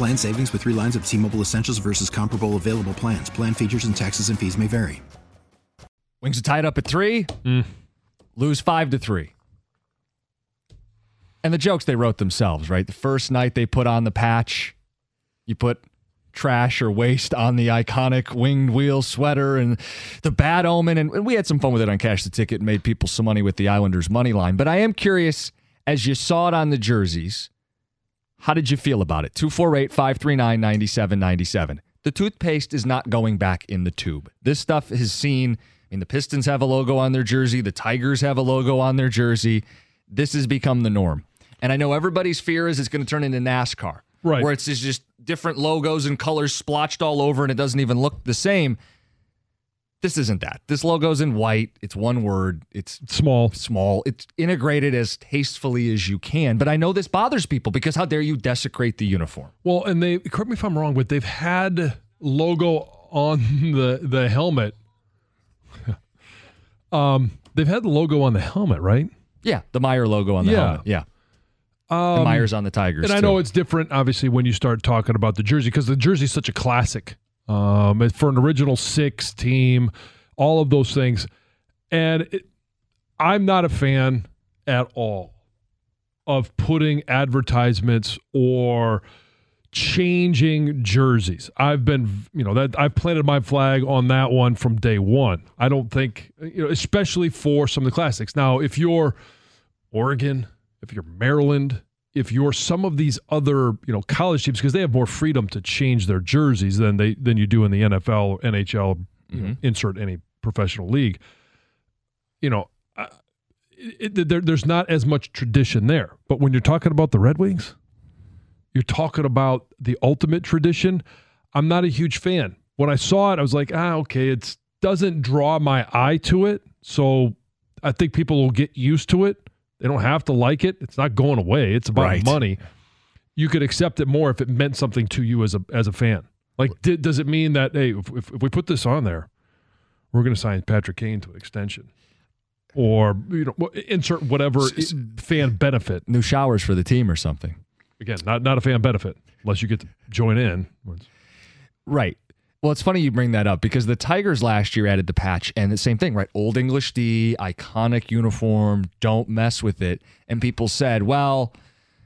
Plan savings with three lines of T Mobile Essentials versus comparable available plans. Plan features and taxes and fees may vary. Wings are tied up at three. Mm. Lose five to three. And the jokes they wrote themselves, right? The first night they put on the patch, you put trash or waste on the iconic winged wheel sweater and the bad omen. And we had some fun with it on Cash the Ticket and made people some money with the Islanders money line. But I am curious, as you saw it on the jerseys, how did you feel about it? 248 539 9797. The toothpaste is not going back in the tube. This stuff has seen, I mean, the Pistons have a logo on their jersey, the Tigers have a logo on their jersey. This has become the norm. And I know everybody's fear is it's going to turn into NASCAR, Right. Where it's just- just different logos and colors splotched all over and it doesn't even look the same. This isn't that. This logo's in white. It's one word. It's small. Small. It's integrated as tastefully as you can. But I know this bothers people because how dare you desecrate the uniform? Well, and they correct me if I'm wrong, but they've had logo on the the helmet. um, they've had the logo on the helmet, right? Yeah, the Meijer logo on the Yeah. helmet. Yeah. Um, Meijer's on the Tigers. And I too. know it's different, obviously, when you start talking about the jersey because the jersey's such a classic. Um, for an original six team, all of those things, and it, I'm not a fan at all of putting advertisements or changing jerseys. I've been, you know, that I've planted my flag on that one from day one. I don't think, you know, especially for some of the classics. Now, if you're Oregon, if you're Maryland, if you're some of these other, you know, college teams because they have more freedom to change their jerseys than they than you do in the NFL or NHL, you know, insert any professional league. You know, uh, it, it, there, there's not as much tradition there. But when you're talking about the Red Wings, you're talking about the ultimate tradition. I'm not a huge fan. When I saw it, I was like, ah, okay, it doesn't draw my eye to it. So I think people will get used to it. They don't have to like it. It's not going away. It's about Right. money. You could accept it more if it meant something to you as a as a fan. Like, did, does it mean that hey, if, if, if we put this on there, we're going to sign Patrick Kane to an extension, or you know, insert whatever fan benefit. New showers for the team or something. Again, not not a fan benefit unless you get to join in. Right. Well, it's funny you bring that up because the Tigers last year added the patch and the same thing, right? Old English D, iconic uniform, don't mess with it. And people said, well,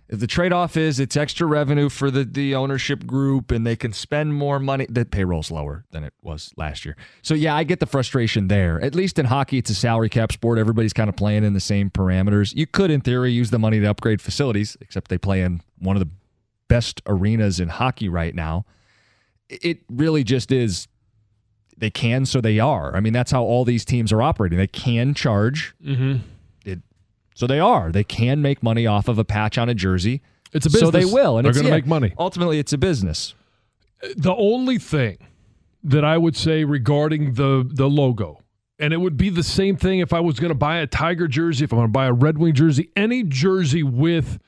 if the trade off is it's extra revenue for the, the ownership group and they can spend more money, the payroll's lower than it was last year. So, yeah, I get the frustration there. At least in hockey, it's a salary cap sport. Everybody's kind of playing in the same parameters. You could, in theory, use the money to upgrade facilities, except they play in one of the best arenas in hockey right now it really just is they can so they are i mean that's how all these teams are operating they can charge Mm-hmm. it, so they are they can make money off of a patch on a jersey It's a business. so they will and They're it's- gonna yeah, make money. ultimately it's a business The only thing that I would say regarding the the logo, and it would be the same thing if I was going to buy a Tiger jersey, if I'm going to buy a Red Wing jersey, any jersey with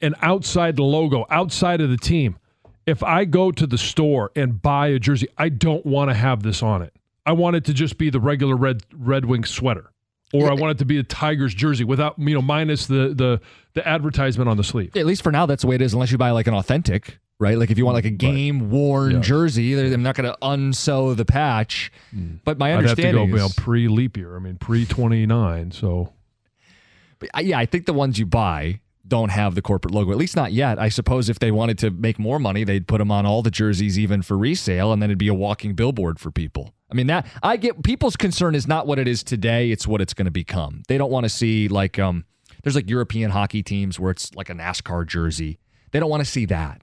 an outside logo, outside of the team. If I go to the store and buy a jersey, I don't want to have this on it. I want it to just be the regular red Red Wing sweater, or I want it to be a Tigers jersey without you know minus the the the advertisement on the sleeve. at least for now that's the way it is unless you buy like an authentic right like if you want like a game worn Yeah. jersey they're, they're not going to unsew the patch hmm. but my I'd have to go understanding you know, is pre leap year. I mean pre twenty nine. So But, yeah, I think the ones you buy don't have the corporate logo. At least not yet. I suppose if they wanted to make more money, they'd put them on all the jerseys, even for resale, and then it'd be a walking billboard for people. I mean, that I get people's concern is not what it is today; it's what it's going to become. They don't want to see like um, there's like European hockey teams where it's like a NASCAR jersey. They don't want to see that.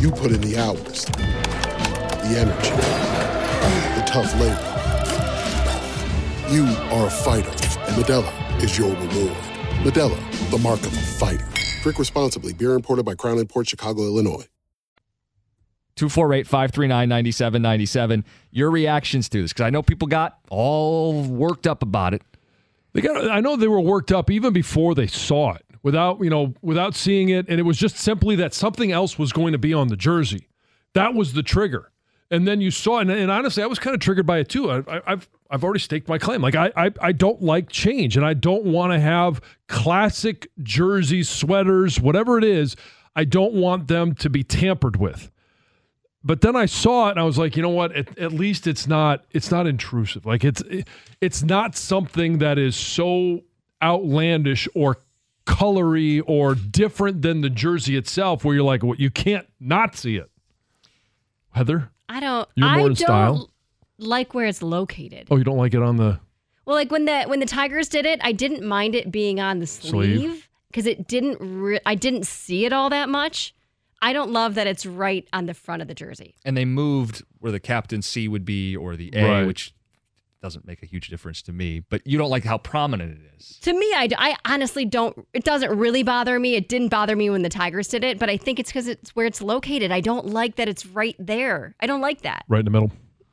You put in the hours, the energy, the tough labor. You are a fighter, and Modelo is your reward. Modelo, the mark of a fighter. Drink responsibly. Beer imported by Crown Imports Chicago, Illinois. 248 539 9797. Your reactions to this, because I know people got all worked up about it. They got. I know they were worked up even before they saw it, without you know, without seeing it, and it was just simply that something else was going to be on the jersey. That was the trigger. And then you saw, and, and honestly, I was kind of triggered by it too. I, have I've already staked my claim. Like I, I, I don't like change, and I don't want to have classic jerseys, sweaters, whatever it is. I don't want them to be tampered with but then I saw it and I was like, you know what? At, at, least it's not it's not intrusive. Like it's it's not something that is so outlandish or colory or different than the jersey itself, where you're like, well, you can't not see it. Heather, I don't. You're more I in don't style. like where it's located. Oh, you don't like it on the Well, like when the when the Tigers did it, I didn't mind it being on the sleeve because it didn't. Re- I didn't see it all that much. I don't love that it's right on the front of the jersey. And they moved where the captain C would be or the A, Right. which doesn't make a huge difference to me. But you don't like how prominent it is. To me, I, I honestly don't. It doesn't really bother me. It didn't bother me when the Tigers did it, but I think it's because it's where it's located. I don't like that it's right there. I don't like that. right in the middle,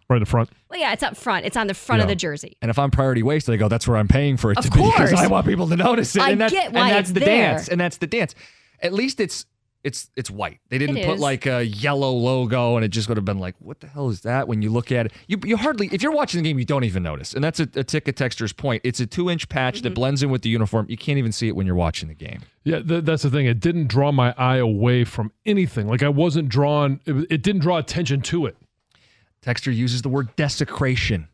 right in the front. Well, yeah, it's up front. It's on the front of the jersey. And if I'm priority waste, I go, that's where I'm paying for it Of to be because. I want people to notice it. I and that's, get why and that's it's the there. dance. And that's the dance. At least it's it's it's white. They didn't It put is. like a yellow logo and it just would have been like, what the hell is that? When you look at it, you you hardly if you're watching the game, you don't even notice. And that's a, a ticket texter's point. It's a two inch patch Mm-hmm. that blends in with the uniform. You can't even see it when you're watching the game. Yeah, th- that's the thing. It didn't draw my eye away from anything. Like I wasn't drawn. It, it didn't draw attention to it. Texter uses the word desecration.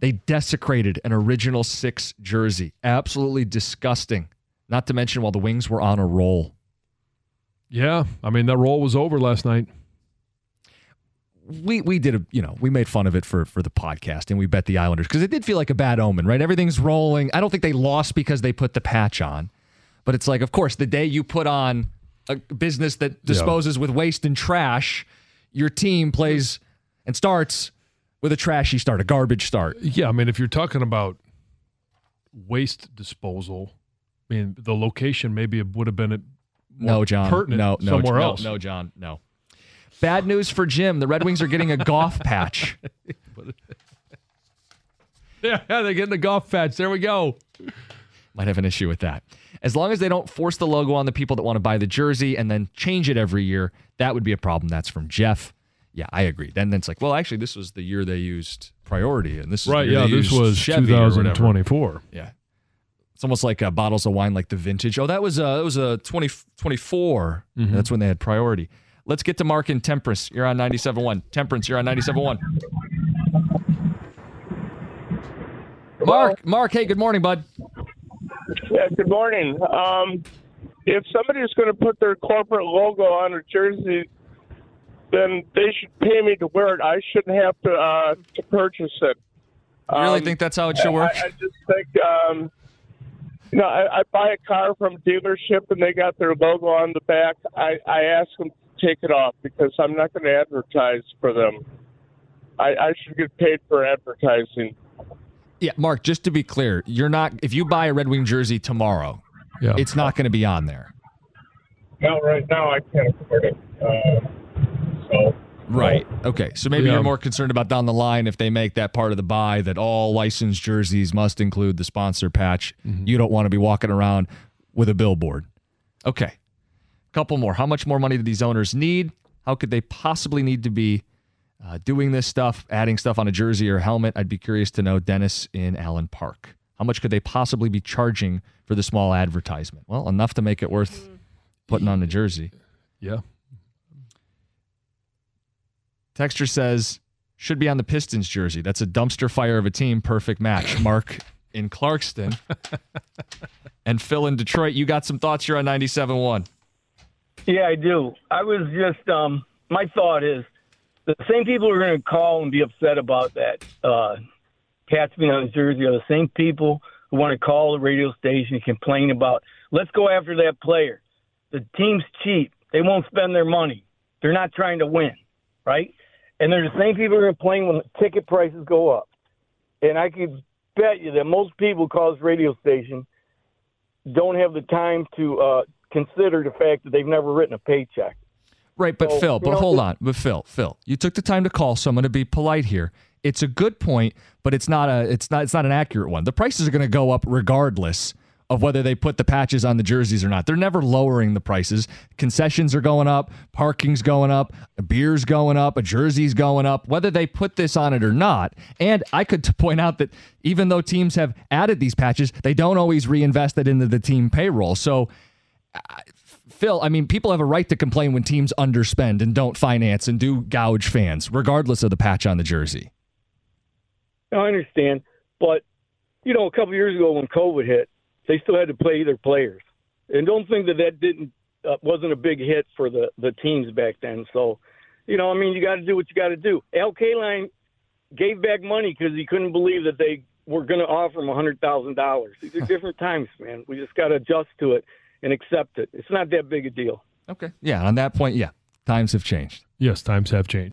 They desecrated an original six jersey. Absolutely disgusting. Not to mention while the Wings were on a roll. Yeah, I mean that roll was over last night. We we did a you know we made fun of it for for the podcast and we bet the Islanders because it did feel like a bad omen, right? Everything's rolling. I don't think they lost because they put the patch on, but it's like of course the day you put on a business that disposes with waste and trash, your team plays and starts with a trashy start, a garbage start. Yeah, I mean if you're talking about waste disposal, I mean the location maybe it would have been more No, John. pertinent no, no, somewhere no, else. No, John. No. Bad news for Jim. The Red Wings are getting a golf patch. Yeah, they're getting a golf patch. There we go. Might have an issue with that. As long as they don't force the logo on the people that want to buy the jersey and then change it every year, that would be a problem. That's from Jeff. Yeah, I agree. Then, then it's like, well, actually, this was the year they used priority, and this is Right. Yeah, this was Chevy 2024. Yeah, it's almost like uh, bottles of wine, like the vintage. Oh, that was uh, that was a 20, 24. Mm-hmm. That's when they had priority. Let's get to Mark and Temperance. You're on 97.1. Temperance, you're on 97.1. Mark, Mark, hey, good morning, bud. Yeah, good morning. Um, if somebody's going to put their corporate logo on a jersey, then they should pay me to wear it. I shouldn't have to uh, to purchase it. You really Um, think that's how it should work? I, I just think, um, you know, I, I buy a car from a dealership and they got their logo on the back. I, I ask them to take it off because I'm not going to advertise for them. I, I should get paid for advertising. Yeah, Mark, just to be clear, you're not if you buy a Red Wing jersey tomorrow, Yeah. it's not going to be on there. No, right now I can't afford it. Uh, so Right. Okay. So maybe Yeah. you're more concerned about down the line if they make that part of the buy that all licensed jerseys must include the sponsor patch. You don't want to be walking around with a billboard. Okay. Couple more. How much more money do these owners need? How could they possibly need to be uh, doing this stuff, adding stuff on a jersey or helmet? I'd be curious to know. Dennis in Allen Park. How much could they possibly be charging for the small advertisement? Well, enough to make it worth putting on the jersey. yeah. Texture says should be on the Pistons jersey. That's a dumpster fire of a team. Perfect match. Mark in Clarkston and Phil in Detroit. You got some thoughts here on 97.1. Yeah, I do. I was just um my thought is the same people who are going to call and be upset about that uh Pats being on the jersey are the same people who want to call the radio station and complain about let's go after that player. The team's cheap. They won't spend their money. They're not trying to win, right? And they're the same people who complain when ticket prices go up. And I could bet you that most people call this radio station don't have the time to uh, consider the fact that they've never written a paycheck. Right, but So, Phil, but know, hold on. But Phil, Phil, you took the time to call, so I'm going to be polite here. It's a good point, but it's not a it's not it's not an accurate one. The prices are going to go up regardless of whether they put the patches on the jerseys or not. They're never lowering the prices. Concessions are going up, parking's going up, a beer's going up, a jersey's going up, whether they put this on it or not. And I could point out that even though teams have added these patches, they don't always reinvest it into the team payroll. So uh, Phil, I mean, people have a right to complain when teams underspend and don't finance and do gouge fans, regardless of the patch on the jersey. I understand, but you know, a couple years ago when COVID hit, they still had to play their players, and don't think that that didn't uh, wasn't a big hit for the the teams back then. So, you know, I mean, you got to do what you got to do. Al Kaline gave back money because he couldn't believe that they were going to offer him a hundred thousand dollars. These are different times, man. We just got to adjust to it and accept it. It's not that big a deal. Okay. Yeah, on that point, yeah, times have changed. Yes, times have changed.